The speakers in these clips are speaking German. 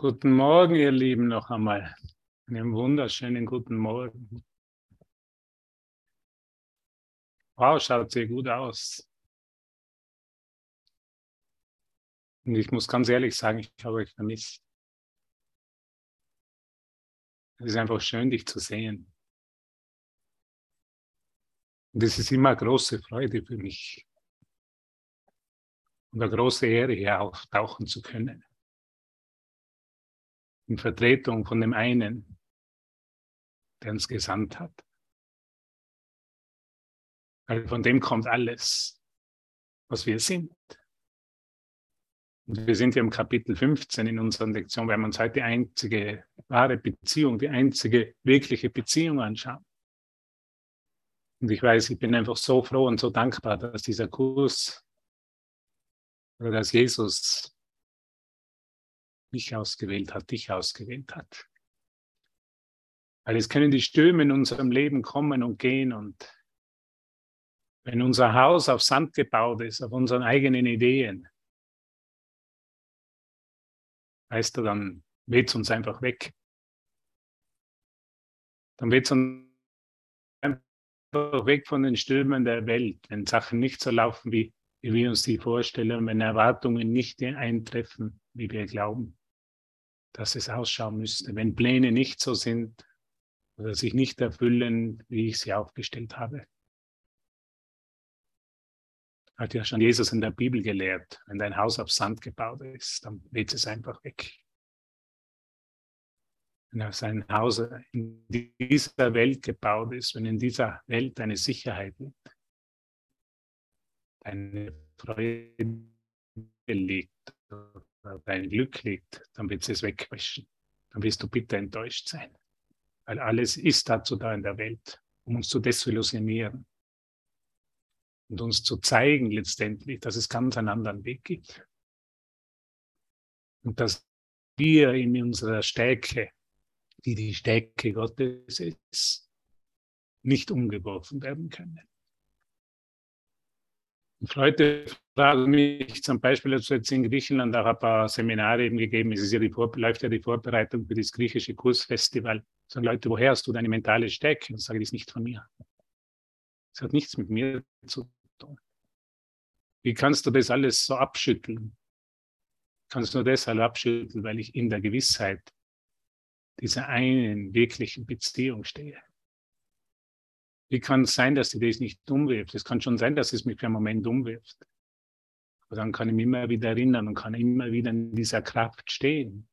Guten Morgen, ihr Lieben, noch einmal. Einen wunderschönen guten Morgen. Wow, schaut sehr gut aus. Und ich muss ganz ehrlich sagen, ich habe euch vermisst. Es ist einfach schön, dich zu sehen. Und es ist immer eine große Freude für mich und eine große Ehre, hier auftauchen zu können in Vertretung von dem einen, der uns gesandt hat. Weil von dem kommt alles, was wir sind. Und wir sind hier im Kapitel 15 in unserer Lektion, weil wir uns heute die einzige wahre Beziehung, die einzige wirkliche Beziehung anschauen. Und ich weiß, ich bin einfach so froh und so dankbar, dass dieser Kurs oder dass Jesus mich ausgewählt hat, dich ausgewählt hat. Weil es können die Stürme in unserem Leben kommen und gehen und wenn unser Haus auf Sand gebaut ist, auf unseren eigenen Ideen, weißt du, dann weht es uns einfach weg. Dann weht es uns einfach weg von den Stürmen der Welt, wenn Sachen nicht so laufen, wie, wie wir uns die vorstellen, wenn Erwartungen nicht eintreffen, wie wir glauben dass es ausschauen müsste, wenn Pläne nicht so sind oder sich nicht erfüllen, wie ich sie aufgestellt habe. Hat ja schon Jesus in der Bibel gelehrt, wenn dein Haus auf Sand gebaut ist, dann weht es einfach weg. Wenn sein Haus in dieser Welt gebaut ist, wenn in dieser Welt eine Sicherheit liegt, eine Freude liegt, dein Glück liegt, dann wird es wegwischen. Dann wirst du bitter enttäuscht sein. Weil alles ist dazu da in der Welt, um uns zu desillusionieren. Und uns zu zeigen letztendlich, dass es ganz einen anderen Weg gibt. Und dass wir in unserer Stärke, die die Stärke Gottes ist, nicht umgeworfen werden können. Leute fragen mich zum Beispiel also jetzt in Griechenland auch ein paar Seminare eben gegeben. Es ist ja die Vor läuft ja die Vorbereitung für das griechische Kursfestival. Sagen Leute, woher hast du deine mentale Stärke? Und sage ich, das nicht von mir. Es hat nichts mit mir zu tun. Wie kannst du das alles so abschütteln? Kannst nur deshalb abschütteln, weil ich in der Gewissheit dieser einen wirklichen Beziehung stehe. Wie kann es sein, dass sie das nicht umwirft? Es kann schon sein, dass es mich für einen Moment umwirft. Aber dann kann ich mich immer wieder erinnern und kann immer wieder in dieser Kraft stehen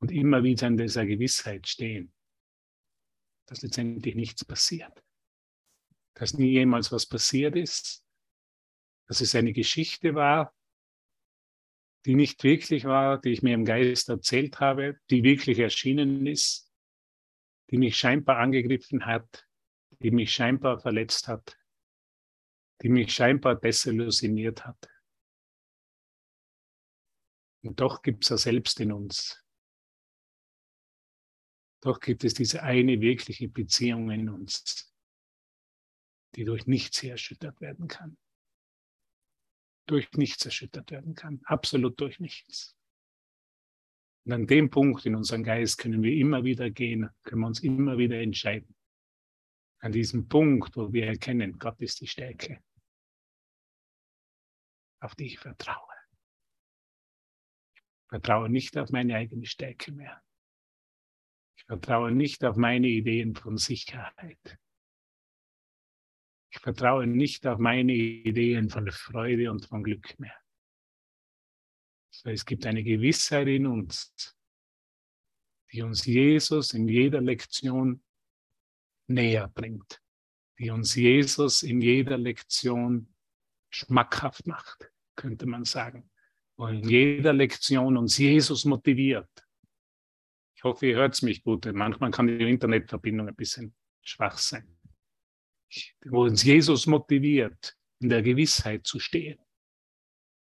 und immer wieder in dieser Gewissheit stehen, dass letztendlich nichts passiert. Dass nie jemals was passiert ist, dass es eine Geschichte war, die nicht wirklich war, die ich mir im Geist erzählt habe, die wirklich erschienen ist, die mich scheinbar angegriffen hat, die mich scheinbar verletzt hat, die mich scheinbar desillusioniert hat. Und doch gibt es ja selbst in uns. Doch gibt es diese eine wirkliche Beziehung in uns, die durch nichts erschüttert werden kann. Durch nichts erschüttert werden kann. Absolut durch nichts. Und an dem Punkt in unserem Geist können wir immer wieder gehen, können wir uns immer wieder entscheiden an diesem Punkt, wo wir erkennen, Gott ist die Stärke, auf die ich vertraue. Ich vertraue nicht auf meine eigene Stärke mehr. Ich vertraue nicht auf meine Ideen von Sicherheit. Ich vertraue nicht auf meine Ideen von Freude und von Glück mehr. So, es gibt eine Gewissheit in uns, die uns Jesus in jeder Lektion näher bringt, die uns Jesus in jeder Lektion schmackhaft macht, könnte man sagen. Und in jeder Lektion uns Jesus motiviert. Ich hoffe, ihr hört es mich gut. Manchmal kann die Internetverbindung ein bisschen schwach sein. Wo uns Jesus motiviert, in der Gewissheit zu stehen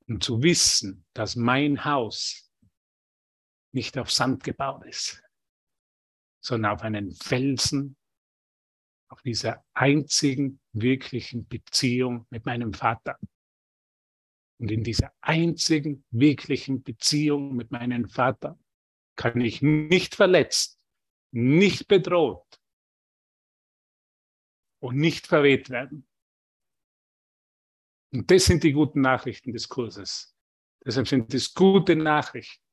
und zu wissen, dass mein Haus nicht auf Sand gebaut ist, sondern auf einen Felsen auf dieser einzigen wirklichen Beziehung mit meinem Vater. Und in dieser einzigen wirklichen Beziehung mit meinem Vater kann ich nicht verletzt, nicht bedroht und nicht verweht werden. Und das sind die guten Nachrichten des Kurses. Deshalb sind das gute Nachrichten.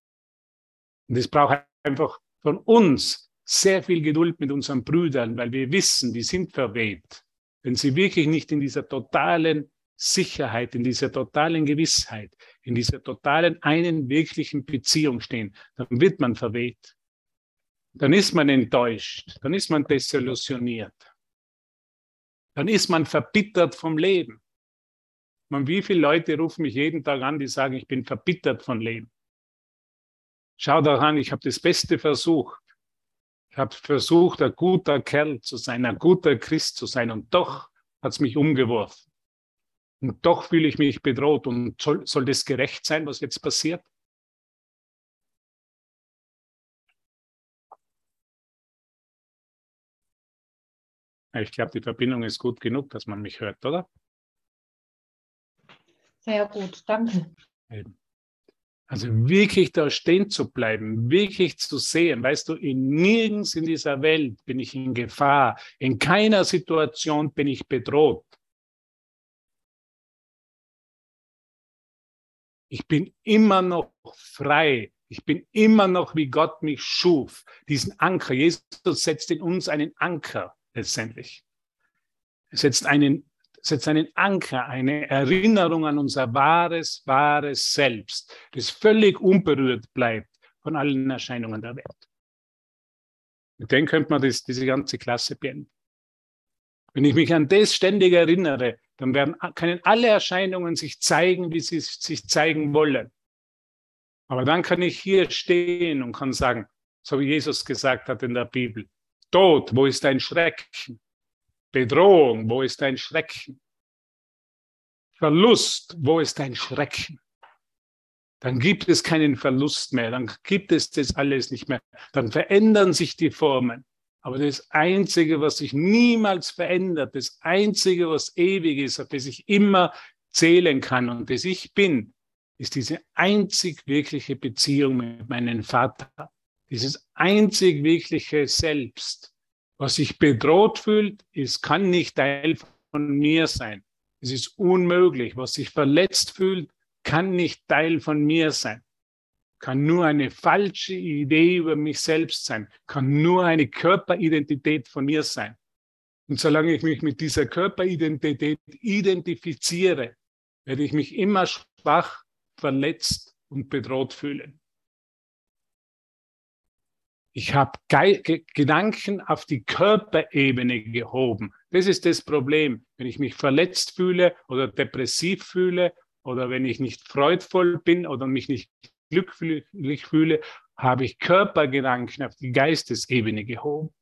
Und es braucht einfach von uns sehr viel Geduld mit unseren Brüdern, weil wir wissen, die sind verweht. Wenn sie wirklich nicht in dieser totalen Sicherheit, in dieser totalen Gewissheit, in dieser totalen einen wirklichen Beziehung stehen, dann wird man verweht. Dann ist man enttäuscht, dann ist man desillusioniert. Dann ist man verbittert vom Leben. Man, wie viele Leute rufen mich jeden Tag an, die sagen, ich bin verbittert vom Leben. Schau daran, ich habe das Beste versucht. Ich habe versucht, ein guter Kerl zu sein, ein guter Christ zu sein und doch hat es mich umgeworfen. Und doch fühle ich mich bedroht. Und soll, soll das gerecht sein, was jetzt passiert? Ich glaube, die Verbindung ist gut genug, dass man mich hört, oder? Sehr gut, danke. Also wirklich da stehen zu bleiben, wirklich zu sehen, weißt du, in nirgends in dieser Welt bin ich in Gefahr, in keiner Situation bin ich bedroht. Ich bin immer noch frei. Ich bin immer noch, wie Gott mich schuf. Diesen Anker. Jesus setzt in uns einen Anker letztendlich. Er setzt einen setzt einen Anker, eine Erinnerung an unser wahres, wahres Selbst, das völlig unberührt bleibt von allen Erscheinungen der Welt. Mit dem könnte man das, diese ganze Klasse beenden. Wenn ich mich an das ständig erinnere, dann werden, können alle Erscheinungen sich zeigen, wie sie sich zeigen wollen. Aber dann kann ich hier stehen und kann sagen, so wie Jesus gesagt hat in der Bibel, Tod, wo ist dein Schrecken? Bedrohung, wo ist dein Schrecken? Verlust, wo ist dein Schrecken? Dann gibt es keinen Verlust mehr, dann gibt es das alles nicht mehr, dann verändern sich die Formen. Aber das Einzige, was sich niemals verändert, das Einzige, was ewig ist, auf das ich immer zählen kann und das ich bin, ist diese einzig wirkliche Beziehung mit meinem Vater. Dieses einzig wirkliche Selbst. Was sich bedroht fühlt, ist, kann nicht Teil von mir sein. Es ist unmöglich. Was sich verletzt fühlt, kann nicht Teil von mir sein. Kann nur eine falsche Idee über mich selbst sein. Kann nur eine Körperidentität von mir sein. Und solange ich mich mit dieser Körperidentität identifiziere, werde ich mich immer schwach, verletzt und bedroht fühlen. Ich habe Gedanken auf die Körperebene gehoben. Das ist das Problem. Wenn ich mich verletzt fühle oder depressiv fühle oder wenn ich nicht freudvoll bin oder mich nicht glücklich fühle, habe ich Körpergedanken auf die Geistesebene gehoben.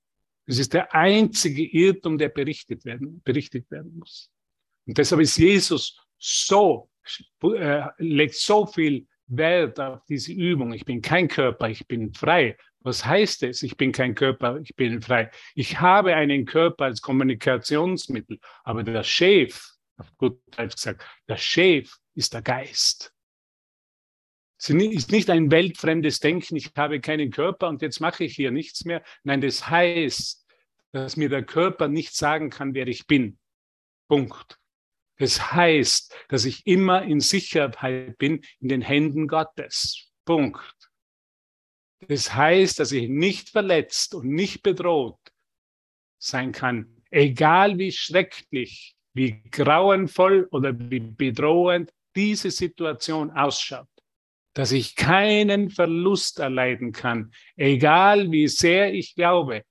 Das ist der einzige Irrtum, der berichtet werden, berichtet werden muss. Und deshalb ist Jesus so, äh, legt so viel Wert auf diese Übung. Ich bin kein Körper, ich bin frei. Was heißt es? Ich bin kein Körper, ich bin frei. Ich habe einen Körper als Kommunikationsmittel, aber der Chef, auf gut Deutsch gesagt, der Chef ist der Geist. Es ist nicht ein weltfremdes Denken, ich habe keinen Körper und jetzt mache ich hier nichts mehr. Nein, das heißt, dass mir der Körper nicht sagen kann, wer ich bin. Punkt. Das heißt, dass ich immer in Sicherheit bin in den Händen Gottes. Punkt. Das heißt, dass ich nicht verletzt und nicht bedroht sein kann, egal wie schrecklich, wie grauenvoll oder wie bedrohend diese Situation ausschaut. Dass ich keinen Verlust erleiden kann, egal wie sehr ich glaube,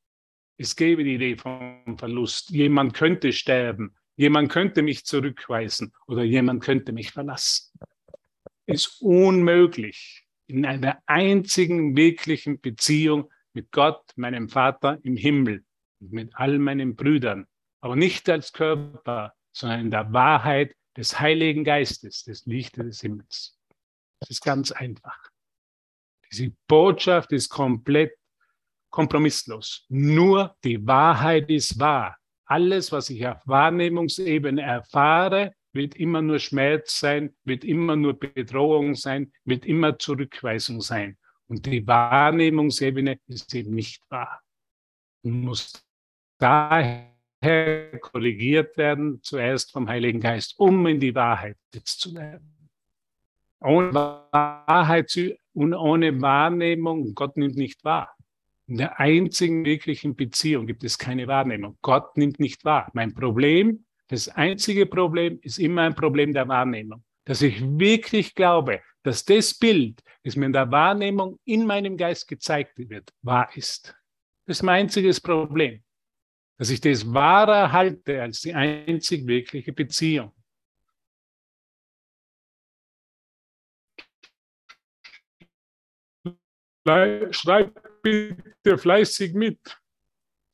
es gäbe die Idee vom Verlust. Jemand könnte sterben, jemand könnte mich zurückweisen oder jemand könnte mich verlassen. Ist unmöglich in einer einzigen wirklichen Beziehung mit Gott, meinem Vater im Himmel und mit all meinen Brüdern, aber nicht als Körper, sondern in der Wahrheit des Heiligen Geistes, des Lichtes des Himmels. Das ist ganz einfach. Diese Botschaft ist komplett kompromisslos. Nur die Wahrheit ist wahr. Alles, was ich auf Wahrnehmungsebene erfahre, wird immer nur Schmerz sein, wird immer nur Bedrohung sein, wird immer Zurückweisung sein. Und die Wahrnehmungsebene ist eben nicht wahr. Und muss daher korrigiert werden, zuerst vom Heiligen Geist, um in die Wahrheit jetzt zu lernen. Ohne Wahrheit und ohne Wahrnehmung, Gott nimmt nicht wahr. In der einzigen wirklichen Beziehung gibt es keine Wahrnehmung. Gott nimmt nicht wahr. Mein Problem, das einzige Problem ist immer ein Problem der Wahrnehmung. Dass ich wirklich glaube, dass das Bild, das mir in der Wahrnehmung in meinem Geist gezeigt wird, wahr ist. Das ist mein einziges Problem. Dass ich das wahrer halte als die einzig wirkliche Beziehung. Schreib bitte fleißig mit.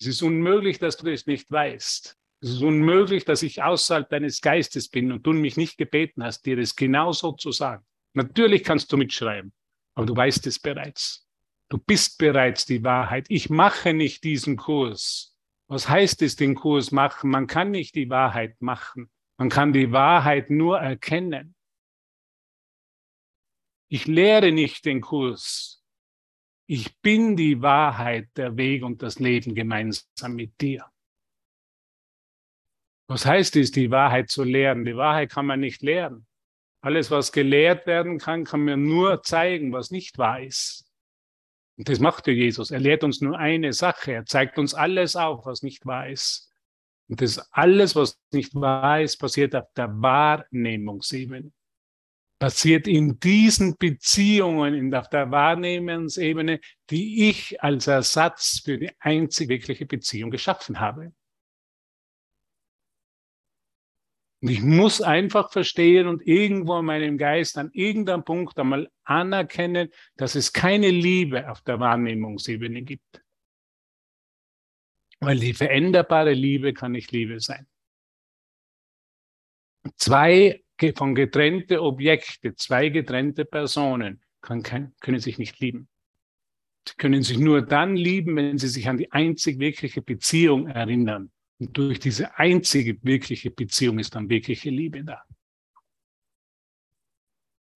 Es ist unmöglich, dass du das nicht weißt. Es ist unmöglich, dass ich außerhalb deines Geistes bin und du mich nicht gebeten hast, dir das genauso zu sagen. Natürlich kannst du mitschreiben, aber du weißt es bereits. Du bist bereits die Wahrheit. Ich mache nicht diesen Kurs. Was heißt es, den Kurs machen? Man kann nicht die Wahrheit machen. Man kann die Wahrheit nur erkennen. Ich lehre nicht den Kurs. Ich bin die Wahrheit, der Weg und das Leben gemeinsam mit dir. Was heißt es, die Wahrheit zu lehren? Die Wahrheit kann man nicht lehren. Alles, was gelehrt werden kann, kann mir nur zeigen, was nicht wahr ist. Und das macht ja Jesus. Er lehrt uns nur eine Sache. Er zeigt uns alles auf, was nicht wahr ist. Und das alles, was nicht wahr ist, passiert auf der Wahrnehmungsebene. Passiert in diesen Beziehungen, auf der Wahrnehmungsebene, die ich als Ersatz für die einzig wirkliche Beziehung geschaffen habe. Und ich muss einfach verstehen und irgendwo in meinem Geist an irgendeinem Punkt einmal anerkennen, dass es keine Liebe auf der Wahrnehmungsebene gibt. Weil die veränderbare Liebe kann nicht Liebe sein. Zwei von getrennte Objekte, zwei getrennte Personen kann, können sich nicht lieben. Sie können sich nur dann lieben, wenn sie sich an die einzig wirkliche Beziehung erinnern. Und durch diese einzige wirkliche Beziehung ist dann wirkliche Liebe da.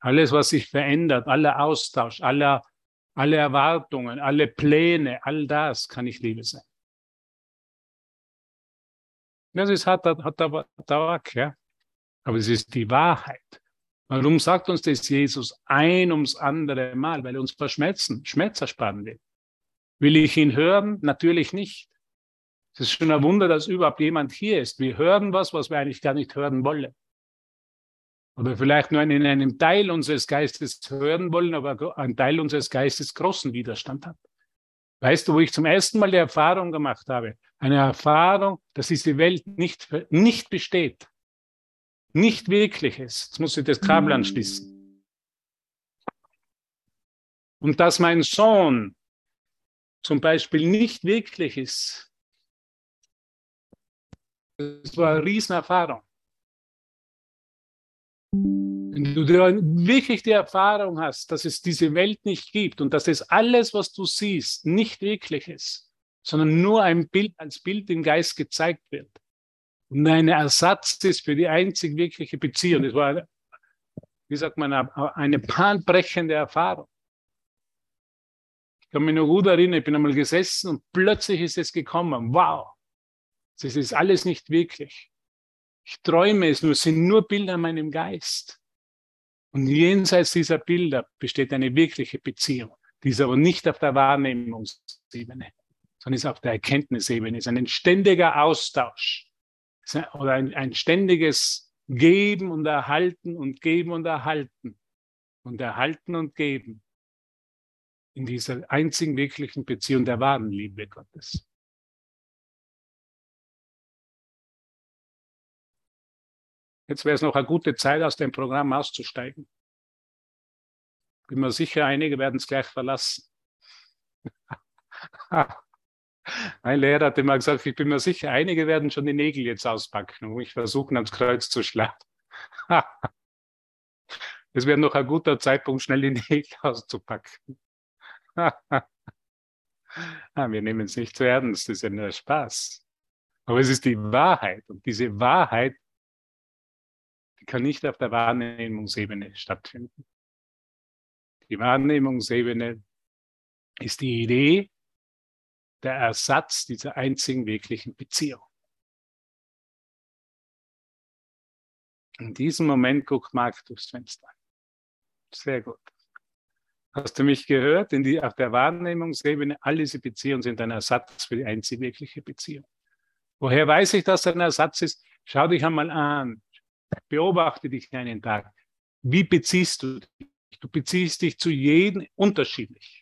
Alles, was sich verändert, aller Austausch, aller, alle Erwartungen, alle Pläne, all das kann nicht Liebe sein. Das ist hat aber Tawak, ja. Aber es ist die Wahrheit. Warum sagt uns das Jesus ein ums andere Mal? Weil er uns verschmerzen, Schmerz ersparen will. Will ich ihn hören? Natürlich nicht. Es ist schon ein Wunder, dass überhaupt jemand hier ist. Wir hören was, was wir eigentlich gar nicht hören wollen. Oder vielleicht nur in einem Teil unseres Geistes hören wollen, aber ein Teil unseres Geistes großen Widerstand hat. Weißt du, wo ich zum ersten Mal die Erfahrung gemacht habe? Eine Erfahrung, dass diese Welt nicht, nicht besteht. Nicht wirklich ist. Jetzt muss ich das Kabel anschließen. Und dass mein Sohn zum Beispiel nicht wirklich ist, das war eine Riesenerfahrung. Wenn du wirklich die Erfahrung hast, dass es diese Welt nicht gibt und dass das alles, was du siehst, nicht wirklich ist, sondern nur ein Bild als Bild im Geist gezeigt wird und ein Ersatz ist für die einzig wirkliche Beziehung. Das war, wie sagt man, eine bahnbrechende Erfahrung. Ich kann mich noch gut erinnern, ich bin einmal gesessen und plötzlich ist es gekommen. Wow! Das ist alles nicht wirklich. Ich träume es nur, es sind nur Bilder in meinem Geist. Und jenseits dieser Bilder besteht eine wirkliche Beziehung. Die ist aber nicht auf der Wahrnehmungsebene, sondern ist auf der Erkenntnisebene. Es ist ein ständiger Austausch oder ein, ein ständiges Geben und Erhalten und Geben und Erhalten und Erhalten und Geben in dieser einzigen wirklichen Beziehung der wahren Liebe Gottes. Jetzt wäre es noch eine gute Zeit, aus dem Programm auszusteigen. Bin mir sicher, einige werden es gleich verlassen. Mein Lehrer hat immer gesagt, ich bin mir sicher, einige werden schon die Nägel jetzt auspacken und mich versuchen, ans Kreuz zu schlagen. Es wäre noch ein guter Zeitpunkt, schnell die Nägel auszupacken. Ah, wir nehmen es nicht zu ernst, das ist ja nur Spaß. Aber es ist die Wahrheit und diese Wahrheit kann nicht auf der Wahrnehmungsebene stattfinden. Die Wahrnehmungsebene ist die Idee der Ersatz dieser einzigen wirklichen Beziehung. In diesem Moment guckt Marc durchs Fenster. Sehr gut. Hast du mich gehört? In die, auf der Wahrnehmungsebene, all diese Beziehungen sind ein Ersatz für die einzige wirkliche Beziehung. Woher weiß ich, dass das ein Ersatz ist? Schau dich einmal an. Beobachte dich einen Tag. Wie beziehst du dich? Du beziehst dich zu jedem unterschiedlich.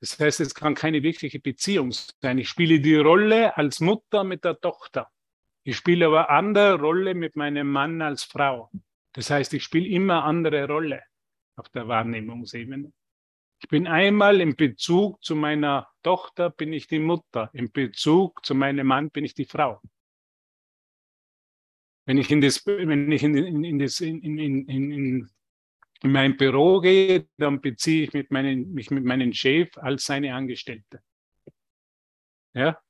Das heißt, es kann keine wirkliche Beziehung sein. Ich spiele die Rolle als Mutter mit der Tochter. Ich spiele aber andere Rolle mit meinem Mann als Frau. Das heißt, ich spiele immer andere Rolle auf der Wahrnehmungsebene. Ich bin einmal im Bezug zu meiner Tochter bin ich die Mutter, im Bezug zu meinem Mann bin ich die Frau. Wenn ich in das, wenn ich in, in, in, das, in, in, in, in, in mein Büro gehe, dann beziehe ich mit meinen, mich mit meinem Chef als seine Angestellte. Ja?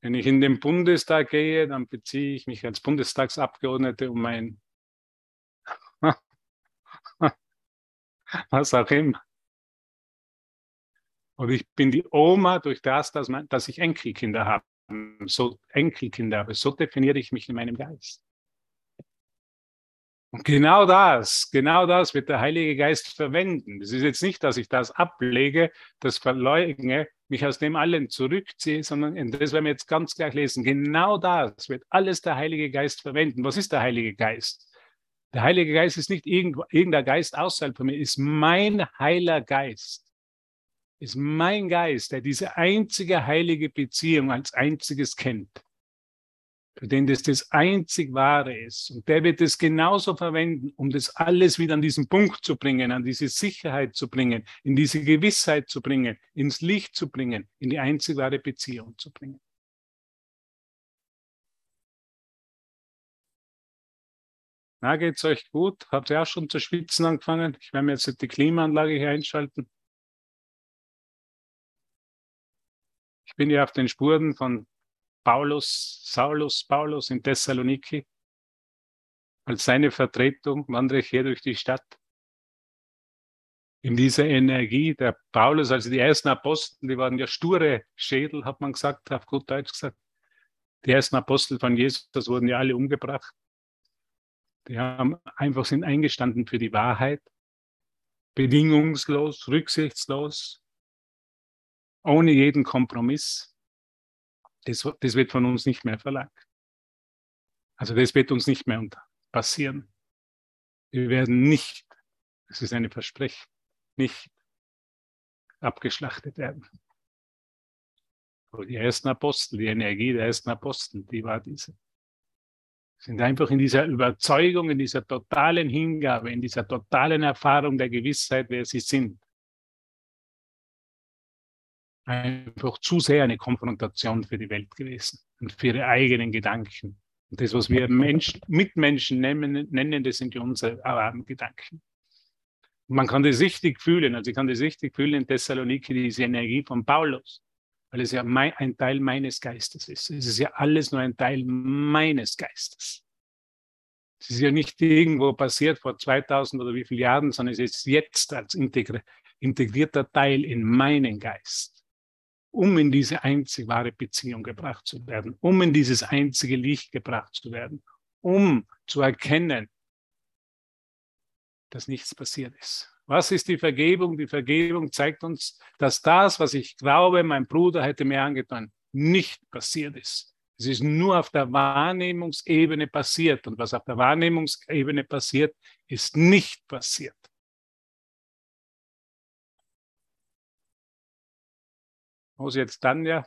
Wenn ich in den Bundestag gehe, dann beziehe ich mich als Bundestagsabgeordnete um mein was auch immer. Und ich bin die Oma durch das, dass, man, dass ich Enkelkinder habe. So Enkelkinder habe. So definiere ich mich in meinem Geist. Und genau das, genau das wird der Heilige Geist verwenden. Das ist jetzt nicht, dass ich das ablege, das verleugne, mich aus dem allen zurückziehe, sondern das werden wir jetzt ganz gleich lesen. Genau das wird alles der Heilige Geist verwenden. Was ist der Heilige Geist? Der Heilige Geist ist nicht irgendein Geist außerhalb von mir, ist mein heiler Geist. Ist mein Geist, der diese einzige heilige Beziehung als einziges kennt. Für den das das einzig wahre ist. Und der wird es genauso verwenden, um das alles wieder an diesen Punkt zu bringen, an diese Sicherheit zu bringen, in diese Gewissheit zu bringen, ins Licht zu bringen, in die einzig wahre Beziehung zu bringen. Na, geht's euch gut? Habt ihr auch schon zu schwitzen angefangen? Ich werde mir jetzt die Klimaanlage hier einschalten. Ich bin ja auf den Spuren von Paulus, Saulus, Paulus in Thessaloniki. Als seine Vertretung wandere ich hier durch die Stadt. In dieser Energie der Paulus, also die ersten Apostel, die waren ja sture Schädel, hat man gesagt, auf gut Deutsch gesagt. Die ersten Apostel von Jesus wurden ja alle umgebracht. Die haben einfach sind eingestanden für die Wahrheit, bedingungslos, rücksichtslos, ohne jeden Kompromiss. Das, das wird von uns nicht mehr verlangt. Also das wird uns nicht mehr passieren. Wir werden nicht, das ist eine Versprechen, nicht abgeschlachtet werden. Die ersten Apostel, die Energie der ersten Apostel, die war diese sind einfach in dieser Überzeugung, in dieser totalen Hingabe, in dieser totalen Erfahrung der Gewissheit, wer sie sind. Einfach zu sehr eine Konfrontation für die Welt gewesen und für ihre eigenen Gedanken. Und das, was wir Mensch, Mitmenschen nennen, nennen, das sind unsere Gedanken. Und man kann das richtig fühlen, also ich kann das richtig fühlen in Thessaloniki, diese Energie von Paulus weil es ja mein, ein Teil meines Geistes ist. Es ist ja alles nur ein Teil meines Geistes. Es ist ja nicht irgendwo passiert vor 2000 oder wie vielen Jahren, sondern es ist jetzt als integri integrierter Teil in meinen Geist, um in diese einzig wahre Beziehung gebracht zu werden, um in dieses einzige Licht gebracht zu werden, um zu erkennen, dass nichts passiert ist. Was ist die Vergebung? Die Vergebung zeigt uns, dass das, was ich glaube, mein Bruder hätte mir angetan, nicht passiert ist. Es ist nur auf der Wahrnehmungsebene passiert. Und was auf der Wahrnehmungsebene passiert, ist nicht passiert. Wo ist jetzt Tanja?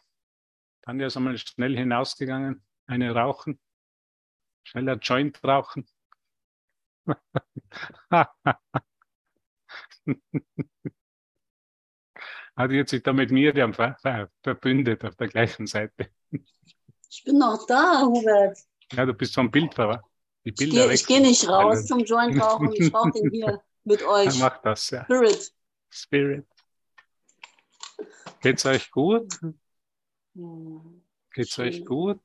Tanja ist einmal schnell hinausgegangen, eine rauchen, schneller Joint rauchen. Hat jetzt sich da mit ver verbündet auf der gleichen Seite. Ich bin noch da, Hubert. Ja, du bist vom Bild verwandt. Ich gehe geh nicht raus zum Joint rauchen, ich rauche den hier mit euch. Er macht das, ja. Spirit. Spirit. Geht's euch gut? Geht's Schön. euch gut?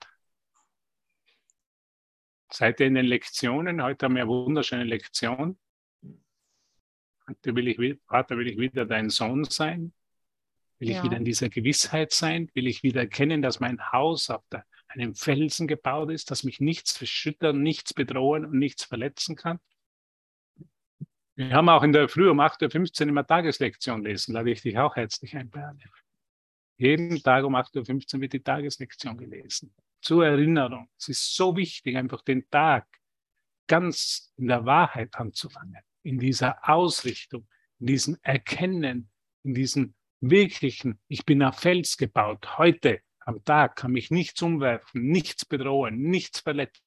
Seid ihr in den Lektionen? Heute haben wir eine wunderschöne Lektion. Heute will ich, Vater, will ich wieder dein Sohn sein? Will ja. ich wieder in dieser Gewissheit sein? Will ich wieder erkennen, dass mein Haus auf der, einem Felsen gebaut ist, dass mich nichts verschüttern, nichts bedrohen und nichts verletzen kann? Wir haben auch in der Früh um 8.15 Uhr immer Tageslektion lesen, lade ich dich auch herzlich ein, Berne. Jeden Tag um 8.15 Uhr wird die Tageslektion gelesen. Zur Erinnerung. Es ist so wichtig, einfach den Tag ganz in der Wahrheit anzufangen, in dieser Ausrichtung, in diesem Erkennen, in diesem wirklichen, ich bin auf Fels gebaut. Heute am Tag kann mich nichts umwerfen, nichts bedrohen, nichts verletzen,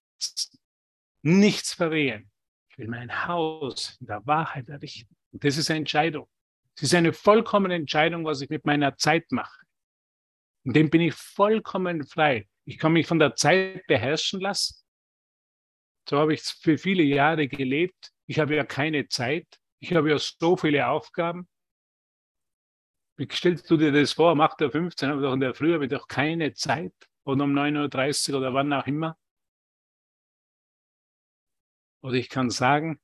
nichts verwehen will mein Haus in der Wahrheit errichten. Und das ist eine Entscheidung. Es ist eine vollkommene Entscheidung, was ich mit meiner Zeit mache. Und dem bin ich vollkommen frei. Ich kann mich von der Zeit beherrschen lassen. So habe ich es für viele Jahre gelebt. Ich habe ja keine Zeit. Ich habe ja so viele Aufgaben. Wie stellst du dir das vor? Um 8.15 Uhr ich doch in der Früh habe ich doch keine Zeit. Oder um 9.30 Uhr oder wann auch immer. Oder ich kann sagen,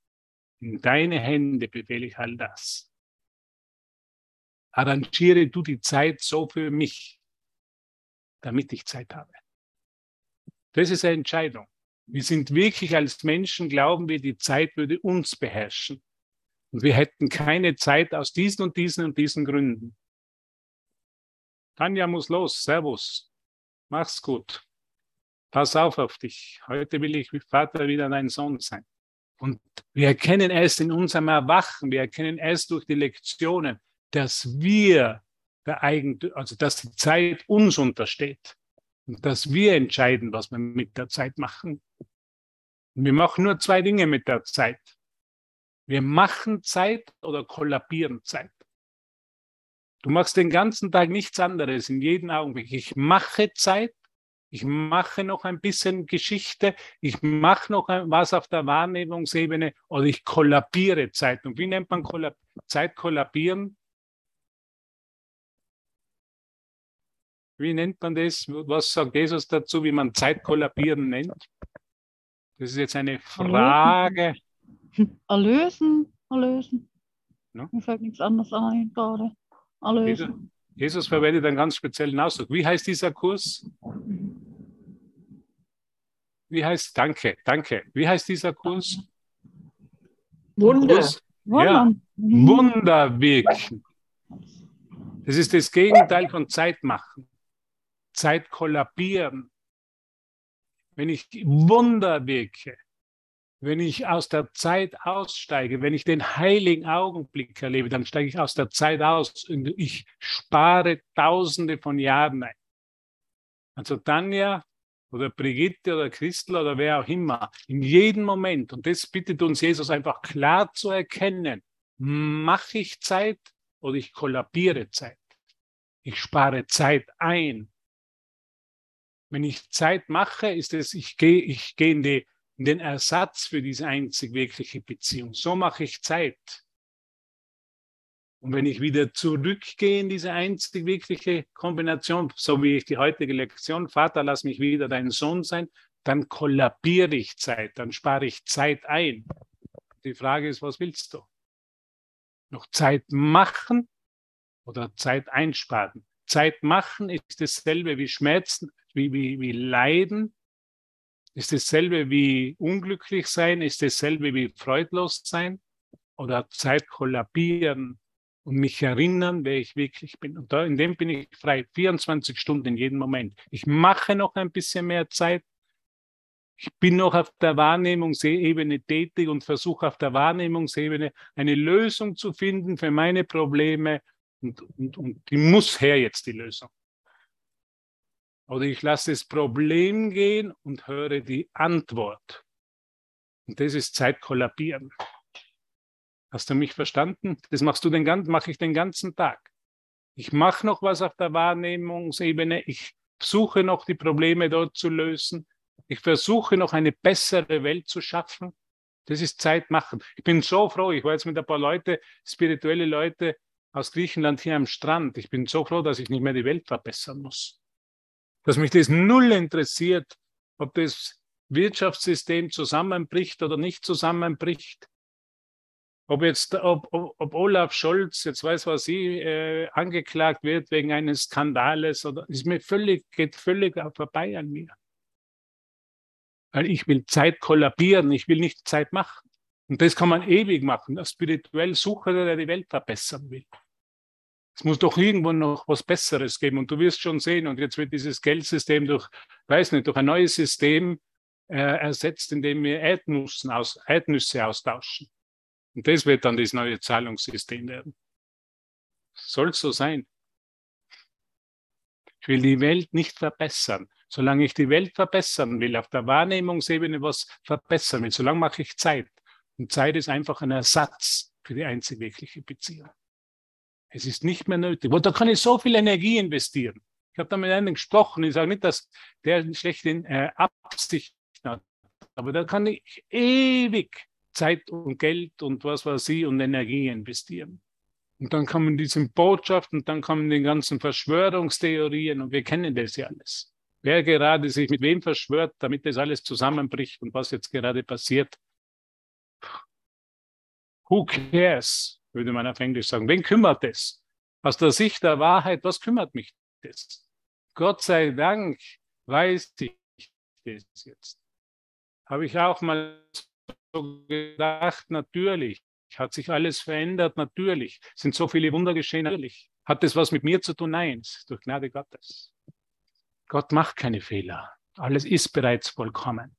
in deine Hände befehle ich all das. Arrangiere du die Zeit so für mich, damit ich Zeit habe. Das ist eine Entscheidung. Wir sind wirklich als Menschen, glauben wir, die Zeit würde uns beherrschen. Und wir hätten keine Zeit aus diesen und diesen und diesen Gründen. Tanja muss los. Servus. Mach's gut. Pass auf auf dich. Heute will ich Vater wieder dein Sohn sein. Und wir erkennen erst in unserem Erwachen, wir erkennen erst durch die Lektionen, dass wir der Eigentüm, also dass die Zeit uns untersteht und dass wir entscheiden, was wir mit der Zeit machen. Und wir machen nur zwei Dinge mit der Zeit. Wir machen Zeit oder kollabieren Zeit. Du machst den ganzen Tag nichts anderes, in jedem Augenblick. Ich mache Zeit ich mache noch ein bisschen Geschichte, ich mache noch was auf der Wahrnehmungsebene oder ich kollabiere Zeit. Und wie nennt man Kollab Zeit kollabieren? Wie nennt man das? Was sagt Jesus dazu, wie man Zeit kollabieren nennt? Das ist jetzt eine Frage. Erlösen, erlösen. No? Mir fällt nichts anderes ein gerade. Erlösen. Jesus verwendet einen ganz speziellen Ausdruck. Wie heißt dieser Kurs? Wie heißt, danke, danke. Wie heißt dieser Kurs? Wunder. Kurs? Ja, Wunder wirken. Das ist das Gegenteil von Zeit machen. Zeit kollabieren. Wenn ich Wunder wirke, wenn ich aus der Zeit aussteige, wenn ich den heiligen Augenblick erlebe, dann steige ich aus der Zeit aus und ich spare Tausende von Jahren ein. Also Tanja oder Brigitte oder Christel oder wer auch immer, in jedem Moment, und das bittet uns Jesus einfach klar zu erkennen, mache ich Zeit oder ich kollabiere Zeit. Ich spare Zeit ein. Wenn ich Zeit mache, ist es, ich gehe, ich gehe in die den Ersatz für diese einzig wirkliche Beziehung. So mache ich Zeit. Und wenn ich wieder zurückgehe in diese einzig wirkliche Kombination, so wie ich die heutige Lektion, Vater, lass mich wieder dein Sohn sein, dann kollabiere ich Zeit, dann spare ich Zeit ein. Die Frage ist, was willst du? Noch Zeit machen oder Zeit einsparen? Zeit machen ist dasselbe wie Schmerzen, wie, wie, wie Leiden ist dasselbe wie unglücklich sein? Ist dasselbe wie freudlos sein? Oder Zeit kollabieren und mich erinnern, wer ich wirklich bin? Und da, in dem bin ich frei, 24 Stunden in jedem Moment. Ich mache noch ein bisschen mehr Zeit. Ich bin noch auf der Wahrnehmungsebene tätig und versuche auf der Wahrnehmungsebene eine Lösung zu finden für meine Probleme. Und, und, und die muss her jetzt, die Lösung. Oder ich lasse das Problem gehen und höre die Antwort. Und das ist Zeit kollabieren. Hast du mich verstanden? Das machst du den ganzen, mache ich den ganzen Tag. Ich mache noch was auf der Wahrnehmungsebene. Ich suche noch die Probleme dort zu lösen. Ich versuche noch eine bessere Welt zu schaffen. Das ist Zeit machen. Ich bin so froh. Ich war jetzt mit ein paar Leute, spirituelle Leute aus Griechenland hier am Strand. Ich bin so froh, dass ich nicht mehr die Welt verbessern muss dass mich das null interessiert, ob das Wirtschaftssystem zusammenbricht oder nicht zusammenbricht. Ob jetzt, ob, ob, Olaf Scholz, jetzt weiß was ich, äh, angeklagt wird wegen eines Skandales oder ist mir völlig, geht völlig vorbei an mir. Weil ich will Zeit kollabieren, ich will nicht Zeit machen. Und das kann man ewig machen. Der spirituell Sucher, der die Welt verbessern will. Es muss doch irgendwo noch was Besseres geben. Und du wirst schon sehen, und jetzt wird dieses Geldsystem durch, weiß nicht, durch ein neues System äh, ersetzt, indem wir aus, Erdnüsse austauschen. Und das wird dann das neue Zahlungssystem werden. Soll so sein. Ich will die Welt nicht verbessern. Solange ich die Welt verbessern will, auf der Wahrnehmungsebene was verbessern will, solange mache ich Zeit. Und Zeit ist einfach ein Ersatz für die einzig wirkliche Beziehung. Es ist nicht mehr nötig. Und da kann ich so viel Energie investieren. Ich habe da mit einem gesprochen. Ich sage nicht, dass der schlechte äh, Absicht hat, aber da kann ich ewig Zeit und Geld und was weiß ich und Energie investieren. Und dann kommen diese Botschaften, dann kommen die ganzen Verschwörungstheorien und wir kennen das ja alles. Wer gerade sich mit wem verschwört, damit das alles zusammenbricht und was jetzt gerade passiert. Who cares, würde man auf Englisch sagen. Wen kümmert es? Aus der Sicht der Wahrheit, was kümmert mich das? Gott sei Dank weiß ich das jetzt. Habe ich auch mal so gedacht, natürlich. Hat sich alles verändert? Natürlich. Sind so viele Wunder geschehen? Natürlich. Hat das was mit mir zu tun? Nein, durch Gnade Gottes. Gott macht keine Fehler. Alles ist bereits vollkommen.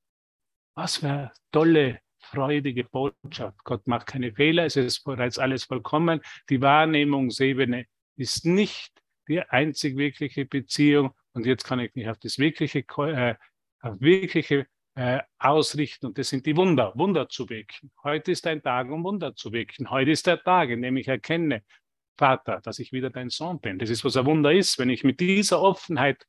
Was für eine tolle, freudige Botschaft. Gott macht keine Fehler. Es ist bereits alles vollkommen. Die Wahrnehmungsebene ist nicht die einzig wirkliche Beziehung. Und jetzt kann ich mich auf das wirkliche, äh, auf wirkliche äh, ausrichten. Und das sind die Wunder, Wunder zu wirken. Heute ist ein Tag, um Wunder zu wirken. Heute ist der Tag, in dem ich erkenne, Vater, dass ich wieder dein Sohn bin. Das ist, was ein Wunder ist. Wenn ich mit dieser Offenheit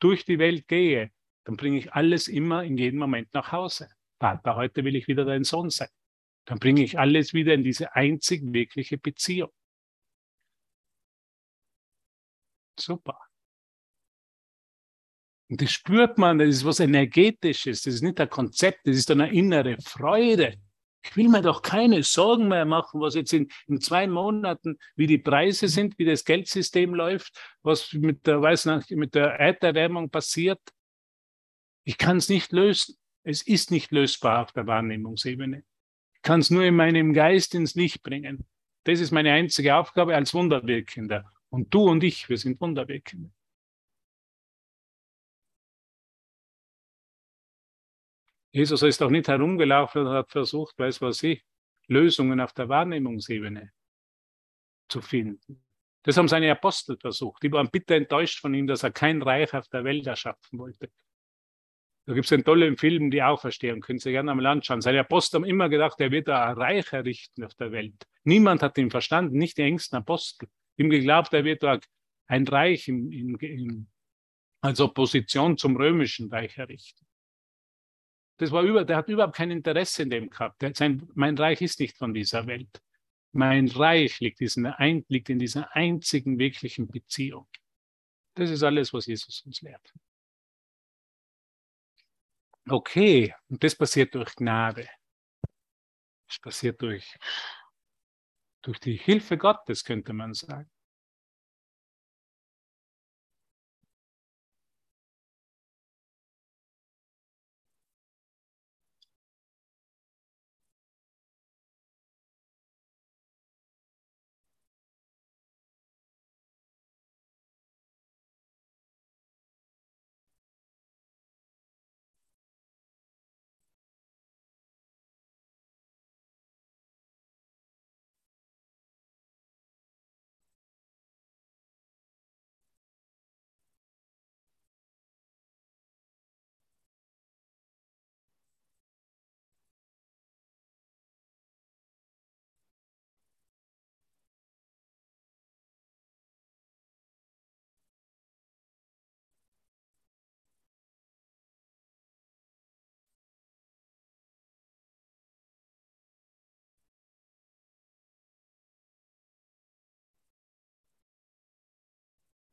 durch die Welt gehe, dann bringe ich alles immer in jedem Moment nach Hause. Vater, heute will ich wieder dein Sohn sein. Dann bringe ich alles wieder in diese einzig wirkliche Beziehung. Super. Und das spürt man, das ist was Energetisches, das ist nicht ein Konzept, das ist eine innere Freude. Ich will mir doch keine Sorgen mehr machen, was jetzt in, in zwei Monaten, wie die Preise sind, wie das Geldsystem läuft, was mit der, weiß nicht, mit der Erderwärmung passiert. Ich kann es nicht lösen. Es ist nicht lösbar auf der Wahrnehmungsebene. Ich kann es nur in meinem Geist ins Licht bringen. Das ist meine einzige Aufgabe als Wunderwirkender. Und du und ich, wir sind Wunderwirkende. Jesus ist auch nicht herumgelaufen und hat versucht, weiß was ich, Lösungen auf der Wahrnehmungsebene zu finden. Das haben seine Apostel versucht. Die waren bitter enttäuscht von ihm, dass er kein Reich auf der Welt erschaffen wollte. Da gibt es einen tollen Film, die Auferstehung, können Sie gerne einmal anschauen. Seine Apostel haben immer gedacht, er wird ein Reich errichten auf der Welt. Niemand hat ihn verstanden, nicht die engsten Apostel. Ihm geglaubt, er wird dort ein Reich in, in, in, als Opposition zum römischen Reich errichten. Das war über, der hat überhaupt kein Interesse in dem gehabt. Sein, mein Reich ist nicht von dieser Welt. Mein Reich liegt, ein, liegt in dieser einzigen wirklichen Beziehung. Das ist alles, was Jesus uns lehrt. Okay, und das passiert durch Gnade. Das passiert durch, durch die Hilfe Gottes, könnte man sagen.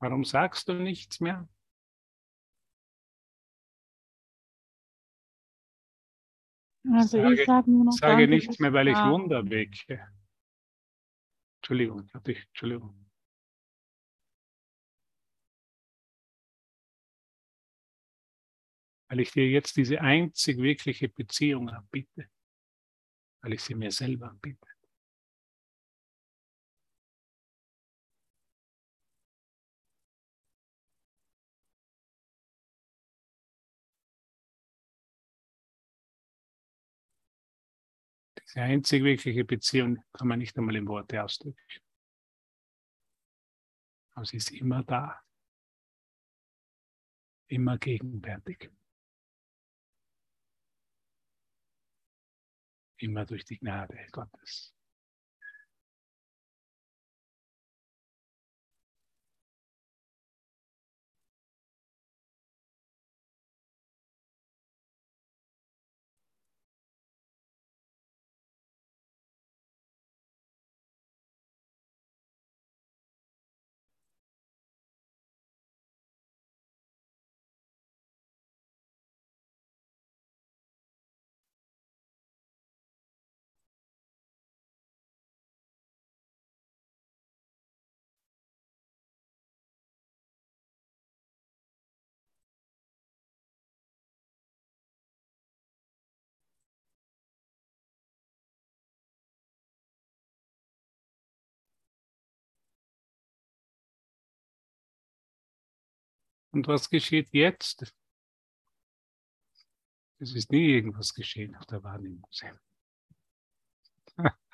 Warum sagst du nichts mehr? Also sage, ich sage nur noch sage nichts mehr, weil ich Wunder wecke. Entschuldigung, hatte ich, Entschuldigung. Weil ich dir jetzt diese einzig wirkliche Beziehung anbiete. Weil ich sie mir selber anbiete. Diese einzig wirkliche Beziehung kann man nicht einmal in Worte ausdrücken. Aber sie ist immer da. Immer gegenwärtig. Immer durch die Gnade Gottes. Und was geschieht jetzt? Es ist nie irgendwas geschehen auf der Wahrnehmung.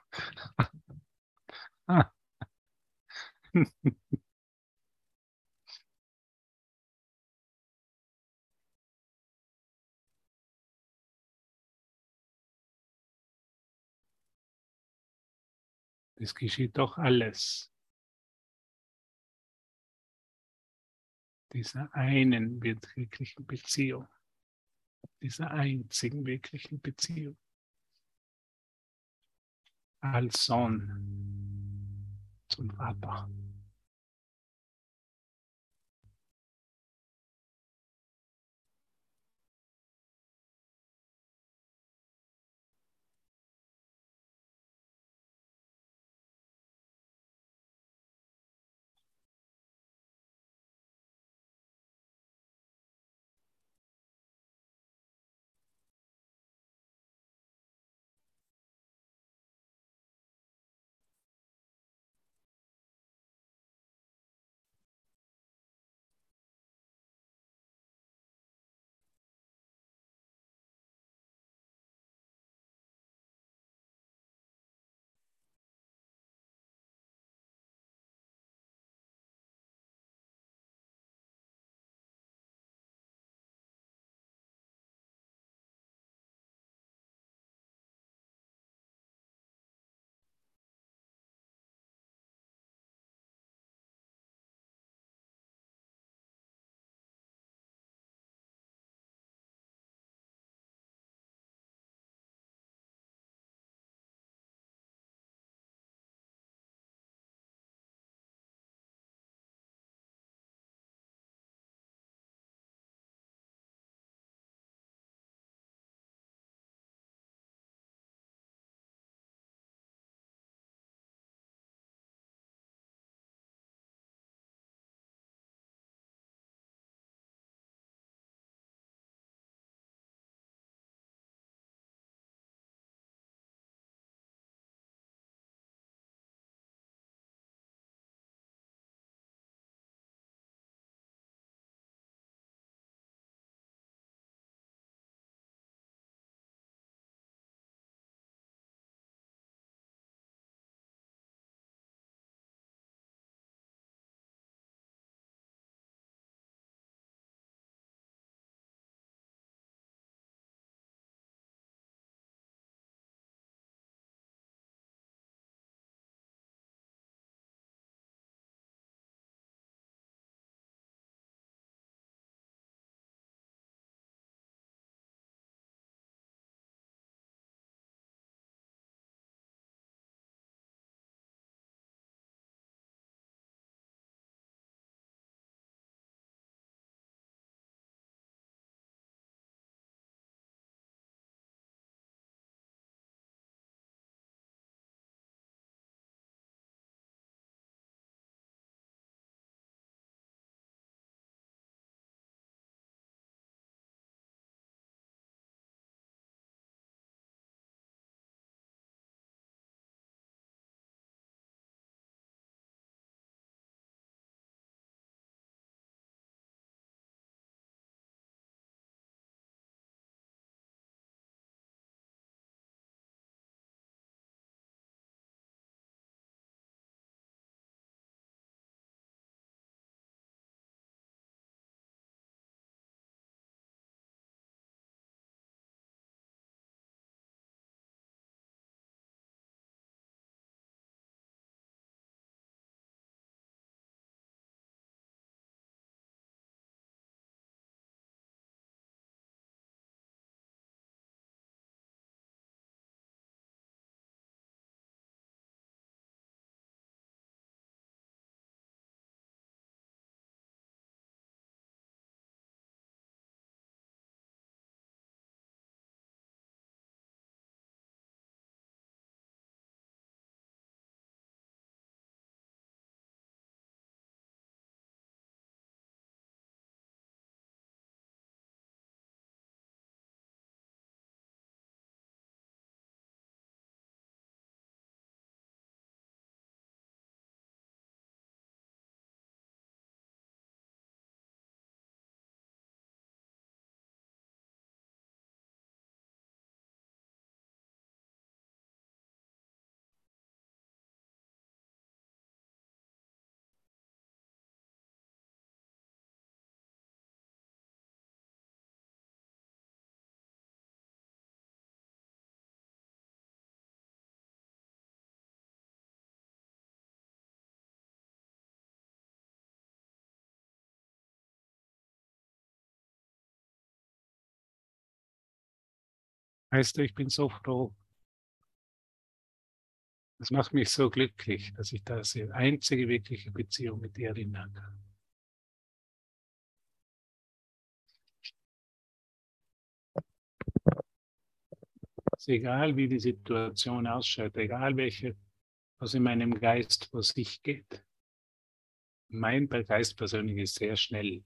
Es geschieht doch alles dieser einen wirklichen Beziehung, dieser einzigen wirklichen Beziehung. Als Sohn zum Vater. Du, ich bin so froh. Das macht mich so glücklich, dass ich das die einzige wirkliche Beziehung mit dir erinnern kann. ist egal, wie die Situation ausschaut, egal welche, was in meinem Geist vor sich geht. Mein Geist persönlich ist sehr schnell,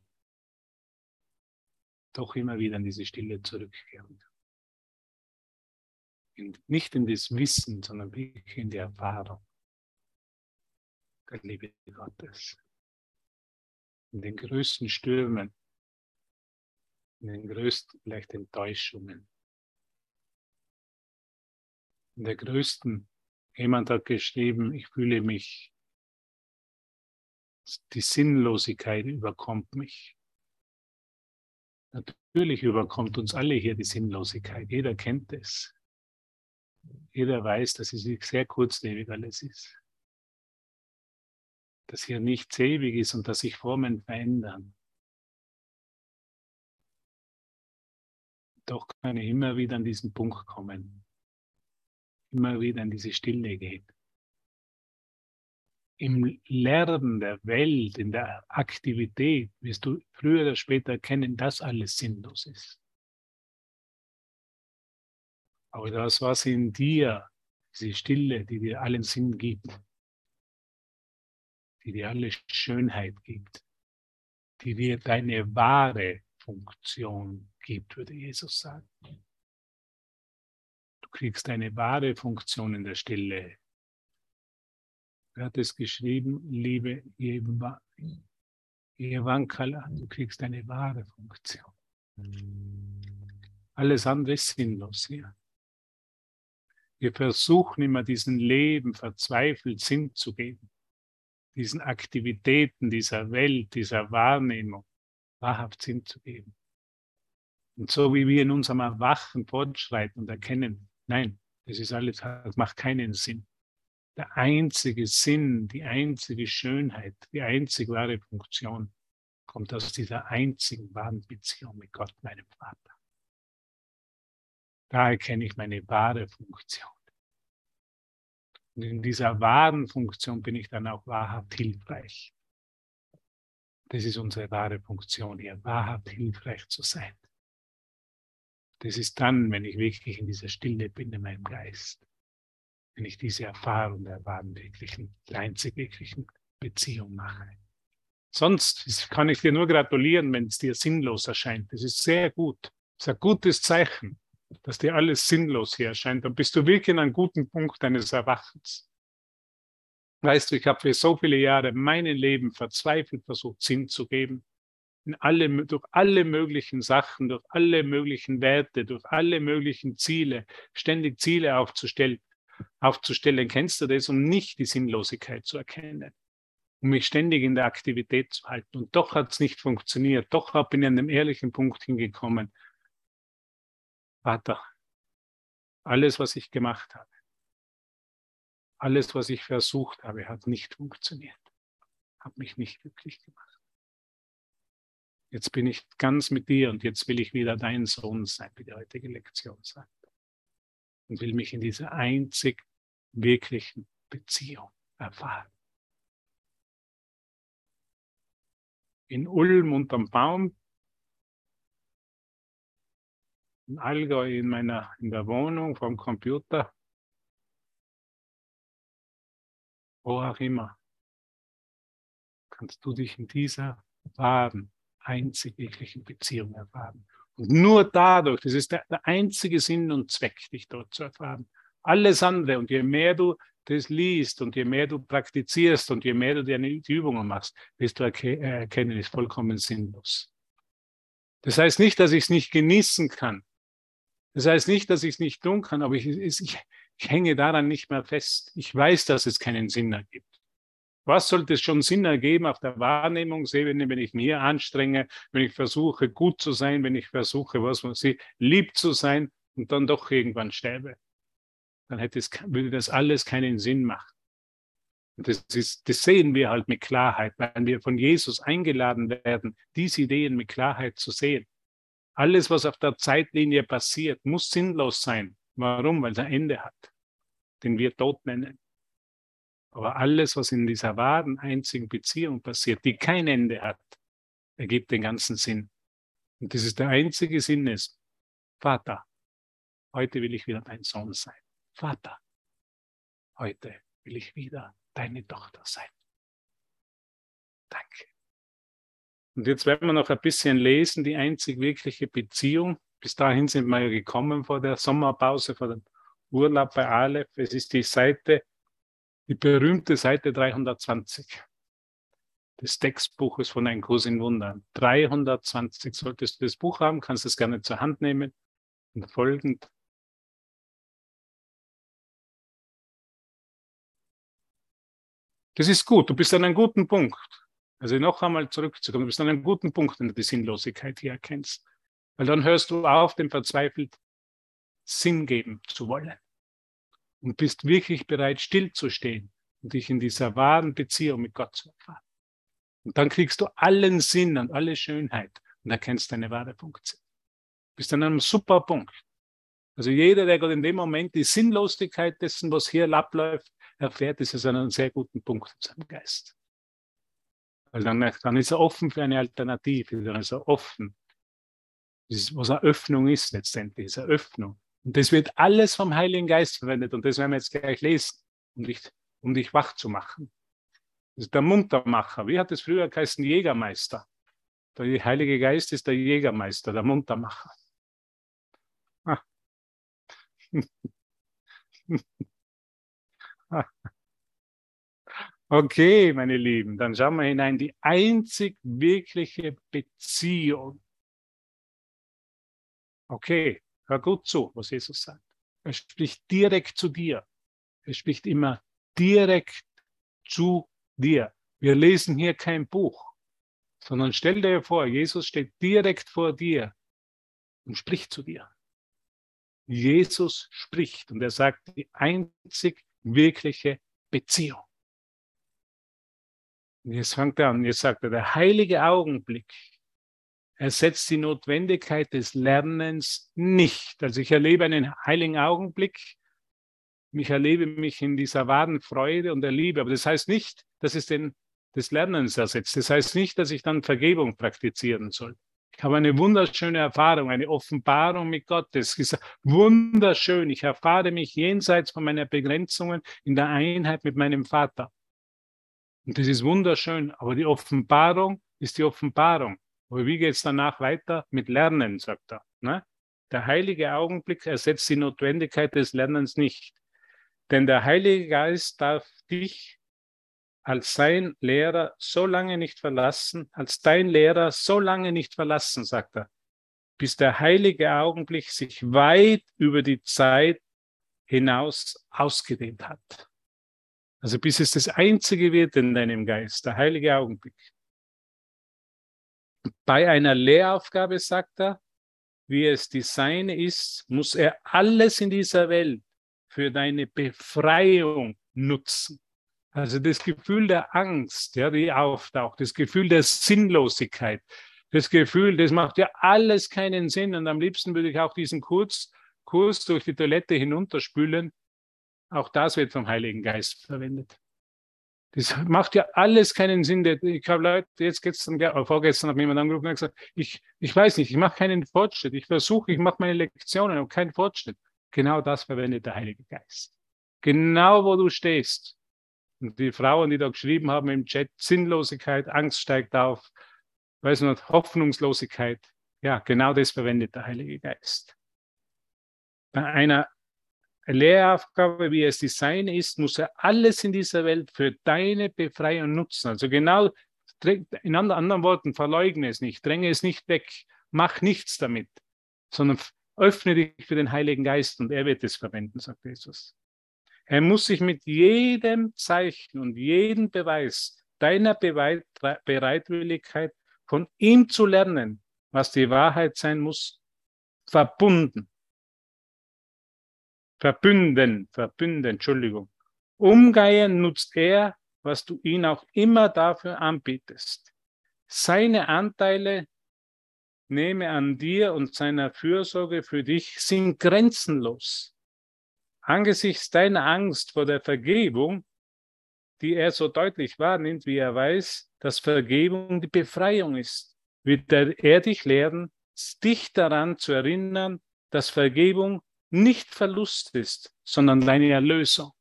doch immer wieder in diese Stille zurückkehren. Nicht in das Wissen, sondern wirklich in die Erfahrung der Liebe Gottes. In den größten Stürmen, in den größten vielleicht Enttäuschungen, in der größten, jemand hat geschrieben, ich fühle mich, die Sinnlosigkeit überkommt mich. Natürlich überkommt uns alle hier die Sinnlosigkeit. Jeder kennt es. Jeder weiß, dass es sehr kurzlebig alles ist. Dass hier nichts ewig ist und dass sich Formen verändern. Doch kann ich immer wieder an diesen Punkt kommen, immer wieder in diese Stille geht. Im Lernen der Welt, in der Aktivität wirst du früher oder später erkennen, dass alles sinnlos ist. Aber das, was in dir, diese Stille, die dir allen Sinn gibt, die dir alle Schönheit gibt, die dir deine wahre Funktion gibt, würde Jesus sagen kriegst eine wahre Funktion in der Stille. Er hat es geschrieben, liebe Evankala, du kriegst eine wahre Funktion. Alles andere ist sinnlos hier. Wir versuchen immer diesen Leben verzweifelt Sinn zu geben, diesen Aktivitäten dieser Welt, dieser Wahrnehmung wahrhaft Sinn zu geben. Und so wie wir in unserem Erwachen fortschreiten und erkennen, Nein, das ist alles, das macht keinen Sinn. Der einzige Sinn, die einzige Schönheit, die einzig wahre Funktion kommt aus dieser einzigen wahren Beziehung mit Gott, meinem Vater. Da erkenne ich meine wahre Funktion. Und in dieser wahren Funktion bin ich dann auch wahrhaft hilfreich. Das ist unsere wahre Funktion hier, wahrhaft hilfreich zu sein. Das ist dann, wenn ich wirklich in dieser Stille bin in meinem Geist. Wenn ich diese Erfahrung der wahren wirklichen, einzig wirklichen Beziehung mache. Sonst kann ich dir nur gratulieren, wenn es dir sinnlos erscheint. Das ist sehr gut. Das ist ein gutes Zeichen, dass dir alles sinnlos hier erscheint. Dann bist du wirklich in einem guten Punkt deines Erwachens. Weißt du, ich habe für so viele Jahre meinem Leben verzweifelt versucht, Sinn zu geben alle, durch alle möglichen Sachen, durch alle möglichen Werte, durch alle möglichen Ziele, ständig Ziele aufzustellen, aufzustellen. Kennst du das, um nicht die Sinnlosigkeit zu erkennen? Um mich ständig in der Aktivität zu halten. Und doch hat es nicht funktioniert. Doch bin ich an einem ehrlichen Punkt hingekommen. Vater, alles, was ich gemacht habe, alles, was ich versucht habe, hat nicht funktioniert. Hat mich nicht glücklich gemacht. Jetzt bin ich ganz mit dir und jetzt will ich wieder dein Sohn sein, wie die heutige Lektion sagt. Und will mich in dieser einzig wirklichen Beziehung erfahren. In Ulm unterm Baum, in Allgäu in meiner, in der Wohnung vom Computer, wo auch immer, kannst du dich in dieser wahren einzig wirklichen Beziehung erfahren. Und nur dadurch, das ist der, der einzige Sinn und Zweck, dich dort zu erfahren. Alles andere, und je mehr du das liest und je mehr du praktizierst und je mehr du deine Übungen machst, wirst du äh, erkennen, ist vollkommen sinnlos. Das heißt nicht, dass ich es nicht genießen kann. Das heißt nicht, dass ich es nicht tun kann, aber ich, ich, ich hänge daran nicht mehr fest. Ich weiß, dass es keinen Sinn ergibt. Was sollte es schon Sinn ergeben auf der Wahrnehmungsebene, wenn ich mir anstrenge, wenn ich versuche, gut zu sein, wenn ich versuche, was man sieht, lieb zu sein und dann doch irgendwann sterbe? Dann hätte es, würde das alles keinen Sinn machen. Und das, ist, das sehen wir halt mit Klarheit, weil wir von Jesus eingeladen werden, diese Ideen mit Klarheit zu sehen. Alles, was auf der Zeitlinie passiert, muss sinnlos sein. Warum? Weil es ein Ende hat, den wir Tod nennen. Aber alles, was in dieser wahren, einzigen Beziehung passiert, die kein Ende hat, ergibt den ganzen Sinn. Und das ist der einzige Sinn ist, Vater, heute will ich wieder dein Sohn sein. Vater, heute will ich wieder deine Tochter sein. Danke. Und jetzt werden wir noch ein bisschen lesen, die einzig wirkliche Beziehung. Bis dahin sind wir ja gekommen vor der Sommerpause, vor dem Urlaub bei Aleph. Es ist die Seite die berühmte Seite 320 des Textbuches von Ein Kurs in Wundern. 320 solltest du das Buch haben, kannst es gerne zur Hand nehmen und folgend. Das ist gut, du bist an einem guten Punkt. Also noch einmal zurückzukommen, du bist an einem guten Punkt, wenn du die Sinnlosigkeit hier erkennst. Weil dann hörst du auf, dem verzweifelt Sinn geben zu wollen und bist wirklich bereit, stillzustehen und dich in dieser wahren Beziehung mit Gott zu erfahren. Und dann kriegst du allen Sinn und alle Schönheit und erkennst deine wahre Funktion. Bist an einem super Punkt. Also jeder, der gerade in dem Moment die Sinnlosigkeit dessen, was hier abläuft, erfährt, ist es an einem sehr guten Punkt in seinem Geist. Weil dann, dann ist er offen für eine Alternative, dann ist er offen. Was eine Öffnung ist letztendlich, ist eine Öffnung. Und das wird alles vom Heiligen Geist verwendet. Und das werden wir jetzt gleich lesen, um dich, um dich wach zu machen. Das ist der Muntermacher. Wie hat es früher geheißen? Jägermeister. Der Heilige Geist ist der Jägermeister, der Muntermacher. Ah. Okay, meine Lieben, dann schauen wir hinein. Die einzig wirkliche Beziehung. Okay, Hör gut zu, was Jesus sagt. Er spricht direkt zu dir. Er spricht immer direkt zu dir. Wir lesen hier kein Buch, sondern stell dir vor, Jesus steht direkt vor dir und spricht zu dir. Jesus spricht und er sagt die einzig wirkliche Beziehung. Und jetzt fängt er an, jetzt sagt er, der heilige Augenblick, ersetzt die Notwendigkeit des Lernens nicht. Also ich erlebe einen heiligen Augenblick, ich erlebe mich in dieser wahren Freude und der Liebe, aber das heißt nicht, dass es den, des Lernens ersetzt. Das heißt nicht, dass ich dann Vergebung praktizieren soll. Ich habe eine wunderschöne Erfahrung, eine Offenbarung mit Gott. Das ist wunderschön. Ich erfahre mich jenseits von meinen Begrenzungen in der Einheit mit meinem Vater. Und das ist wunderschön, aber die Offenbarung ist die Offenbarung. Aber wie geht es danach weiter? Mit Lernen, sagt er. Ne? Der heilige Augenblick ersetzt die Notwendigkeit des Lernens nicht. Denn der Heilige Geist darf dich als sein Lehrer so lange nicht verlassen, als dein Lehrer so lange nicht verlassen, sagt er, bis der heilige Augenblick sich weit über die Zeit hinaus ausgedehnt hat. Also bis es das Einzige wird in deinem Geist, der heilige Augenblick. Bei einer Lehraufgabe, sagt er, wie es die seine ist, muss er alles in dieser Welt für deine Befreiung nutzen. Also das Gefühl der Angst, ja, die auftaucht, das Gefühl der Sinnlosigkeit, das Gefühl, das macht ja alles keinen Sinn. Und am liebsten würde ich auch diesen Kurs, Kurs durch die Toilette hinunterspülen. Auch das wird vom Heiligen Geist verwendet. Das macht ja alles keinen Sinn. Ich habe Leute, jetzt gestern, vorgestern hat mir jemand angerufen und gesagt, ich, ich weiß nicht, ich mache keinen Fortschritt. Ich versuche, ich mache meine Lektionen und keinen Fortschritt. Genau das verwendet der Heilige Geist. Genau wo du stehst. Und die Frauen, die da geschrieben haben im Chat, Sinnlosigkeit, Angst steigt auf, weiß nicht, Hoffnungslosigkeit. Ja, genau das verwendet der Heilige Geist. Bei einer Lehraufgabe, wie es Design ist, muss er alles in dieser Welt für deine Befreiung nutzen. Also genau, in anderen Worten, verleugne es nicht, dränge es nicht weg, mach nichts damit, sondern öffne dich für den Heiligen Geist und er wird es verwenden, sagt Jesus. Er muss sich mit jedem Zeichen und jedem Beweis deiner Bereitwilligkeit von ihm zu lernen, was die Wahrheit sein muss, verbunden verbünden, verbünden, Entschuldigung. Umgehen nutzt er, was du ihn auch immer dafür anbietest. Seine Anteile nehme an dir und seiner Fürsorge für dich sind grenzenlos. Angesichts deiner Angst vor der Vergebung, die er so deutlich wahrnimmt, wie er weiß, dass Vergebung die Befreiung ist, wird er dich lehren, dich daran zu erinnern, dass Vergebung nicht Verlust ist, sondern deine Erlösung.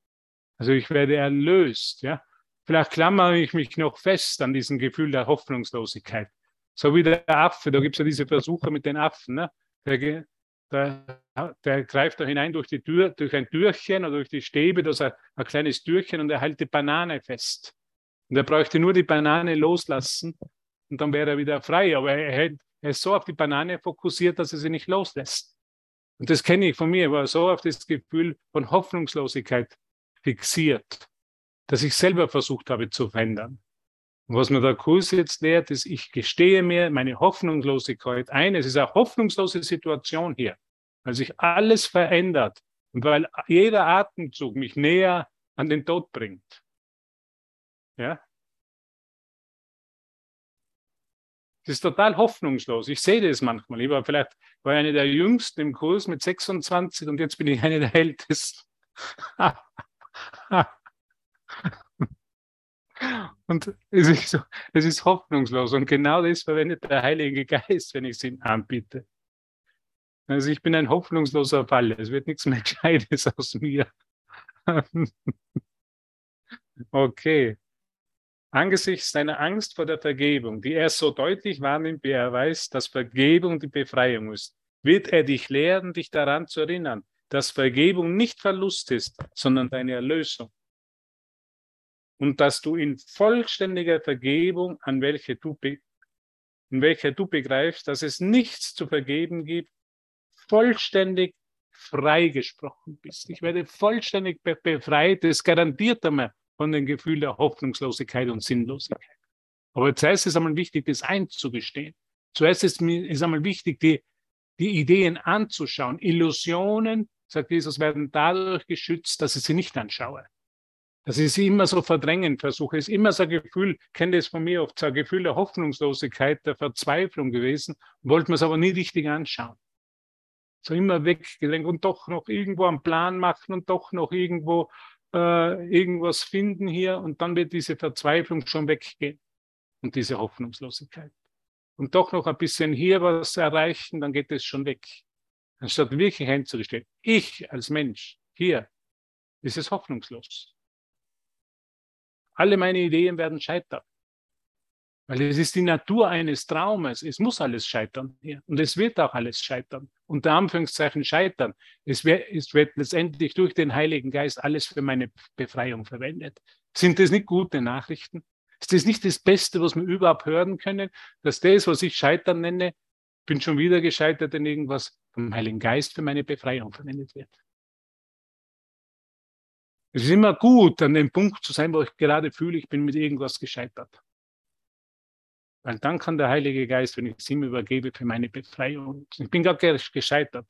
Also ich werde erlöst, ja. Vielleicht klammere ich mich noch fest an diesem Gefühl der Hoffnungslosigkeit. So wie der Affe, da gibt es ja diese Versuche mit den Affen. Ne? Der, der, der, greift da hinein durch die Tür, durch ein Türchen oder durch die Stäbe, da ist ein, ein kleines Türchen und er hält die Banane fest. Und er bräuchte nur die Banane loslassen und dann wäre er wieder frei. Aber er, er ist so auf die Banane fokussiert, dass er sie nicht loslässt. Und das kenne ich von mir, war so auf das Gefühl von Hoffnungslosigkeit fixiert, dass ich selber versucht habe zu verändern. Und was mir der Kurs jetzt lehrt, ist, ich gestehe mir meine Hoffnungslosigkeit ein. Es ist eine hoffnungslose Situation hier, weil sich alles verändert und weil jeder Atemzug mich näher an den Tod bringt. Ja? Das ist total hoffnungslos. Ich sehe das manchmal. Ich war vielleicht war eine der jüngsten im Kurs mit 26 und jetzt bin ich eine der ältesten. Und es ist, so, es ist hoffnungslos. Und genau das verwendet der Heilige Geist, wenn ich es ihm anbiete. Also ich bin ein hoffnungsloser Fall. Es wird nichts mehr Gescheites aus mir. okay. Angesichts seiner Angst vor der Vergebung, die er so deutlich wahrnimmt, wie er weiß, dass Vergebung die Befreiung ist, wird er dich lehren, dich daran zu erinnern, dass Vergebung nicht Verlust ist, sondern deine Erlösung und dass du in vollständiger Vergebung, an welche du in welcher du begreifst, dass es nichts zu vergeben gibt, vollständig freigesprochen bist. Ich werde vollständig befreit. Das garantiert einmal von dem Gefühl der Hoffnungslosigkeit und Sinnlosigkeit. Aber zuerst ist einmal wichtig, das einzugestehen. Zuerst ist, ist einmal wichtig, die, die Ideen anzuschauen. Illusionen, sagt Jesus, werden dadurch geschützt, dass ich sie nicht anschaue. Das ist immer so verdrängen versuche. Es ist immer so ein Gefühl, kenne es von mir oft, so ein Gefühl der Hoffnungslosigkeit, der Verzweiflung gewesen, wollte man es aber nie richtig anschauen. So immer weggelenkt und doch noch irgendwo einen Plan machen und doch noch irgendwo äh, irgendwas finden hier und dann wird diese Verzweiflung schon weggehen und diese Hoffnungslosigkeit. Und doch noch ein bisschen hier was erreichen, dann geht es schon weg. Anstatt wirklich einzugestehen, ich als Mensch, hier, ist es hoffnungslos. Alle meine Ideen werden scheitern. Weil es ist die Natur eines Traumes. Es muss alles scheitern hier. Und es wird auch alles scheitern. Unter Anführungszeichen scheitern. Es wird, es wird letztendlich durch den Heiligen Geist alles für meine Befreiung verwendet. Sind das nicht gute Nachrichten? Ist das nicht das Beste, was wir überhaupt hören können? Dass das, was ich Scheitern nenne, bin schon wieder gescheitert in irgendwas, vom Heiligen Geist für meine Befreiung verwendet wird. Es ist immer gut, an dem Punkt zu sein, wo ich gerade fühle, ich bin mit irgendwas gescheitert. Weil dann kann der Heilige Geist, wenn ich es ihm übergebe, für meine Befreiung. Ich bin gar gescheitert.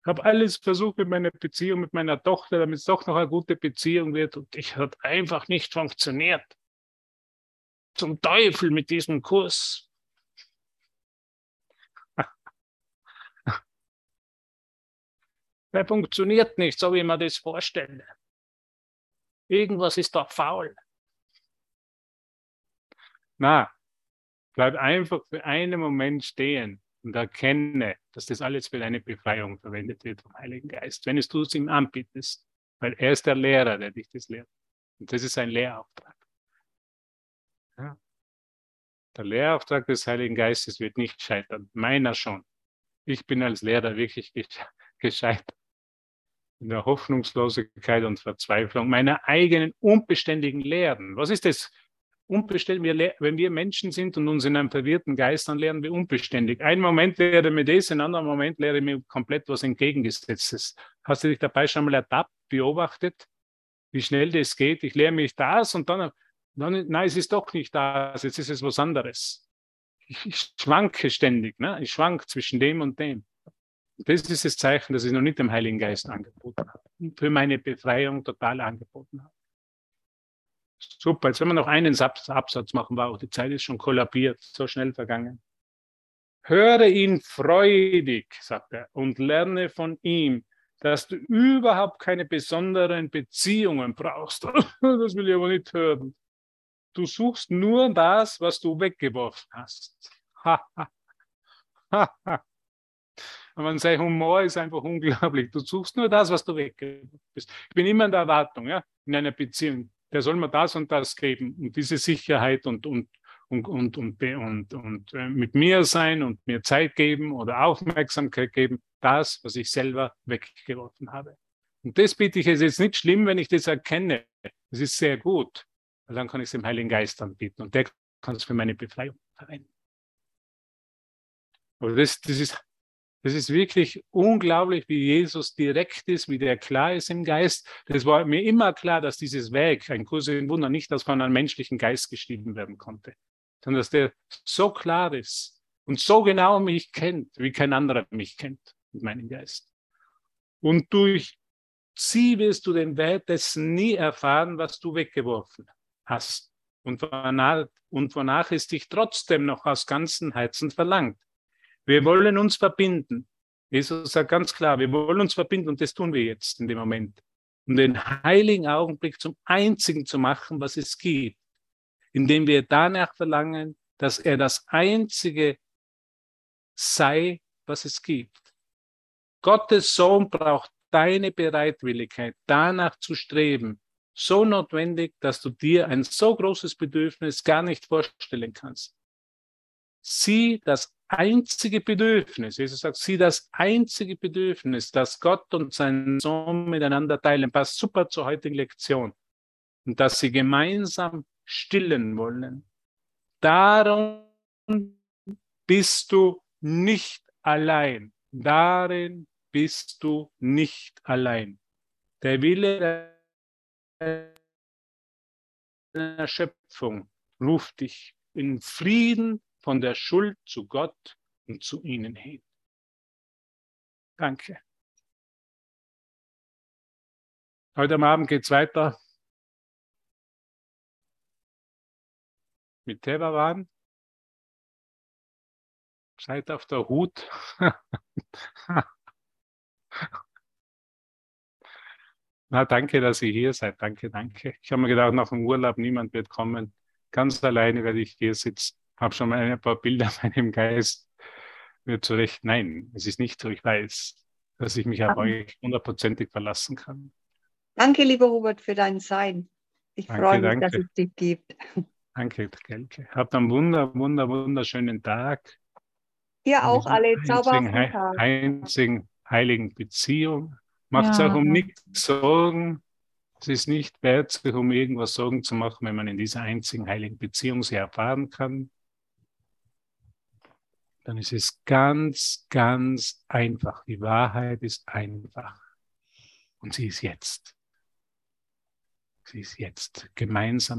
Ich habe alles versucht mit meiner Beziehung mit meiner Tochter, damit es doch noch eine gute Beziehung wird. Und ich hat einfach nicht funktioniert. Zum Teufel mit diesem Kurs. Der funktioniert nicht, so wie man das vorstelle. Irgendwas ist doch faul. Na, bleib einfach für einen Moment stehen und erkenne, dass das alles für deine Befreiung verwendet wird vom Heiligen Geist, wenn du es ihm anbietest, weil er ist der Lehrer, der dich das lehrt. Und das ist ein Lehrauftrag. Ja. Der Lehrauftrag des Heiligen Geistes wird nicht scheitern, meiner schon. Ich bin als Lehrer wirklich gescheitert in der Hoffnungslosigkeit und Verzweiflung meiner eigenen unbeständigen Lehren. Was ist das? Unbeständig, wenn wir Menschen sind und uns in einem verwirrten Geist, dann lernen wir unbeständig. Einen Moment lehre mir das, einen anderen Moment lehre mir komplett was Entgegengesetztes. Hast du dich dabei schon mal ertappt, beobachtet, wie schnell das geht? Ich lehre mich das und dann, dann nein, es ist doch nicht das, jetzt ist es was anderes. Ich, ich schwanke ständig, ne? ich schwank zwischen dem und dem. Das ist das Zeichen, dass ich noch nicht dem Heiligen Geist angeboten habe. Für meine Befreiung total angeboten habe. Super, jetzt wenn wir noch einen Absatz machen, wow, die Zeit ist schon kollabiert, so schnell vergangen. Höre ihn freudig, sagt er, und lerne von ihm, dass du überhaupt keine besonderen Beziehungen brauchst. Das will ich aber nicht hören. Du suchst nur das, was du weggeworfen hast. Und sein Humor ist einfach unglaublich. Du suchst nur das, was du weggeworfen hast. Ich bin immer in der Erwartung, ja, in einer Beziehung. Der soll mir das und das geben und diese Sicherheit und, und, und, und, und, und, und äh, mit mir sein und mir Zeit geben oder Aufmerksamkeit geben. Das, was ich selber weggeworfen habe. Und das bitte ich, es ist nicht schlimm, wenn ich das erkenne. Es ist sehr gut. Weil dann kann ich es dem Heiligen Geist anbieten und der kann es für meine Befreiung verwenden. Aber das, das, ist, das ist wirklich unglaublich, wie Jesus direkt ist, wie der klar ist im Geist. Das war mir immer klar, dass dieses Werk, ein Kurs in Wunder, nicht dass von einem menschlichen Geist geschrieben werden konnte, sondern dass der so klar ist und so genau mich kennt, wie kein anderer mich kennt mit meinem Geist. Und durch sie wirst du den Wert dessen nie erfahren, was du weggeworfen hast und wonach, und wonach es dich trotzdem noch aus ganzem Herzen verlangt. Wir wollen uns verbinden. Jesus sagt ganz klar, wir wollen uns verbinden und das tun wir jetzt in dem Moment. Um den heiligen Augenblick zum einzigen zu machen, was es gibt, indem wir danach verlangen, dass er das einzige sei, was es gibt. Gottes Sohn braucht deine Bereitwilligkeit, danach zu streben, so notwendig, dass du dir ein so großes Bedürfnis gar nicht vorstellen kannst. Sieh das einzige Bedürfnis, Jesus sagt, sieh das einzige Bedürfnis, das Gott und sein Sohn miteinander teilen, passt super zur heutigen Lektion. Und dass sie gemeinsam stillen wollen. Darum bist du nicht allein. Darin bist du nicht allein. Der Wille der Schöpfung ruft dich in Frieden von der Schuld zu Gott und zu ihnen hin. Danke. Heute am Abend geht es weiter mit Tevavan. Seid auf der Hut. Na, danke, dass ihr hier seid. Danke, danke. Ich habe mir gedacht, nach dem Urlaub, niemand wird kommen. Ganz alleine werde ich hier sitzen. Habe schon mal ein paar Bilder in meinem Geist. Wird zurecht. Nein, es ist nicht so. Ich weiß, dass ich mich auf euch hundertprozentig verlassen kann. Danke, lieber Robert, für dein Sein. Ich danke, freue mich, danke. dass es dich gibt. Danke, Gelke. Habt einen wunder, wunder, wunderschönen Tag. Ihr auch alle. Zauberhaften Tag. Einzigen heiligen Beziehung. Macht ja. euch um nichts Sorgen. Es ist nicht wert, sich um irgendwas Sorgen zu machen, wenn man in dieser einzigen heiligen Beziehung sie erfahren kann. Dann ist es ganz, ganz einfach. Die Wahrheit ist einfach. Und sie ist jetzt. Sie ist jetzt gemeinsam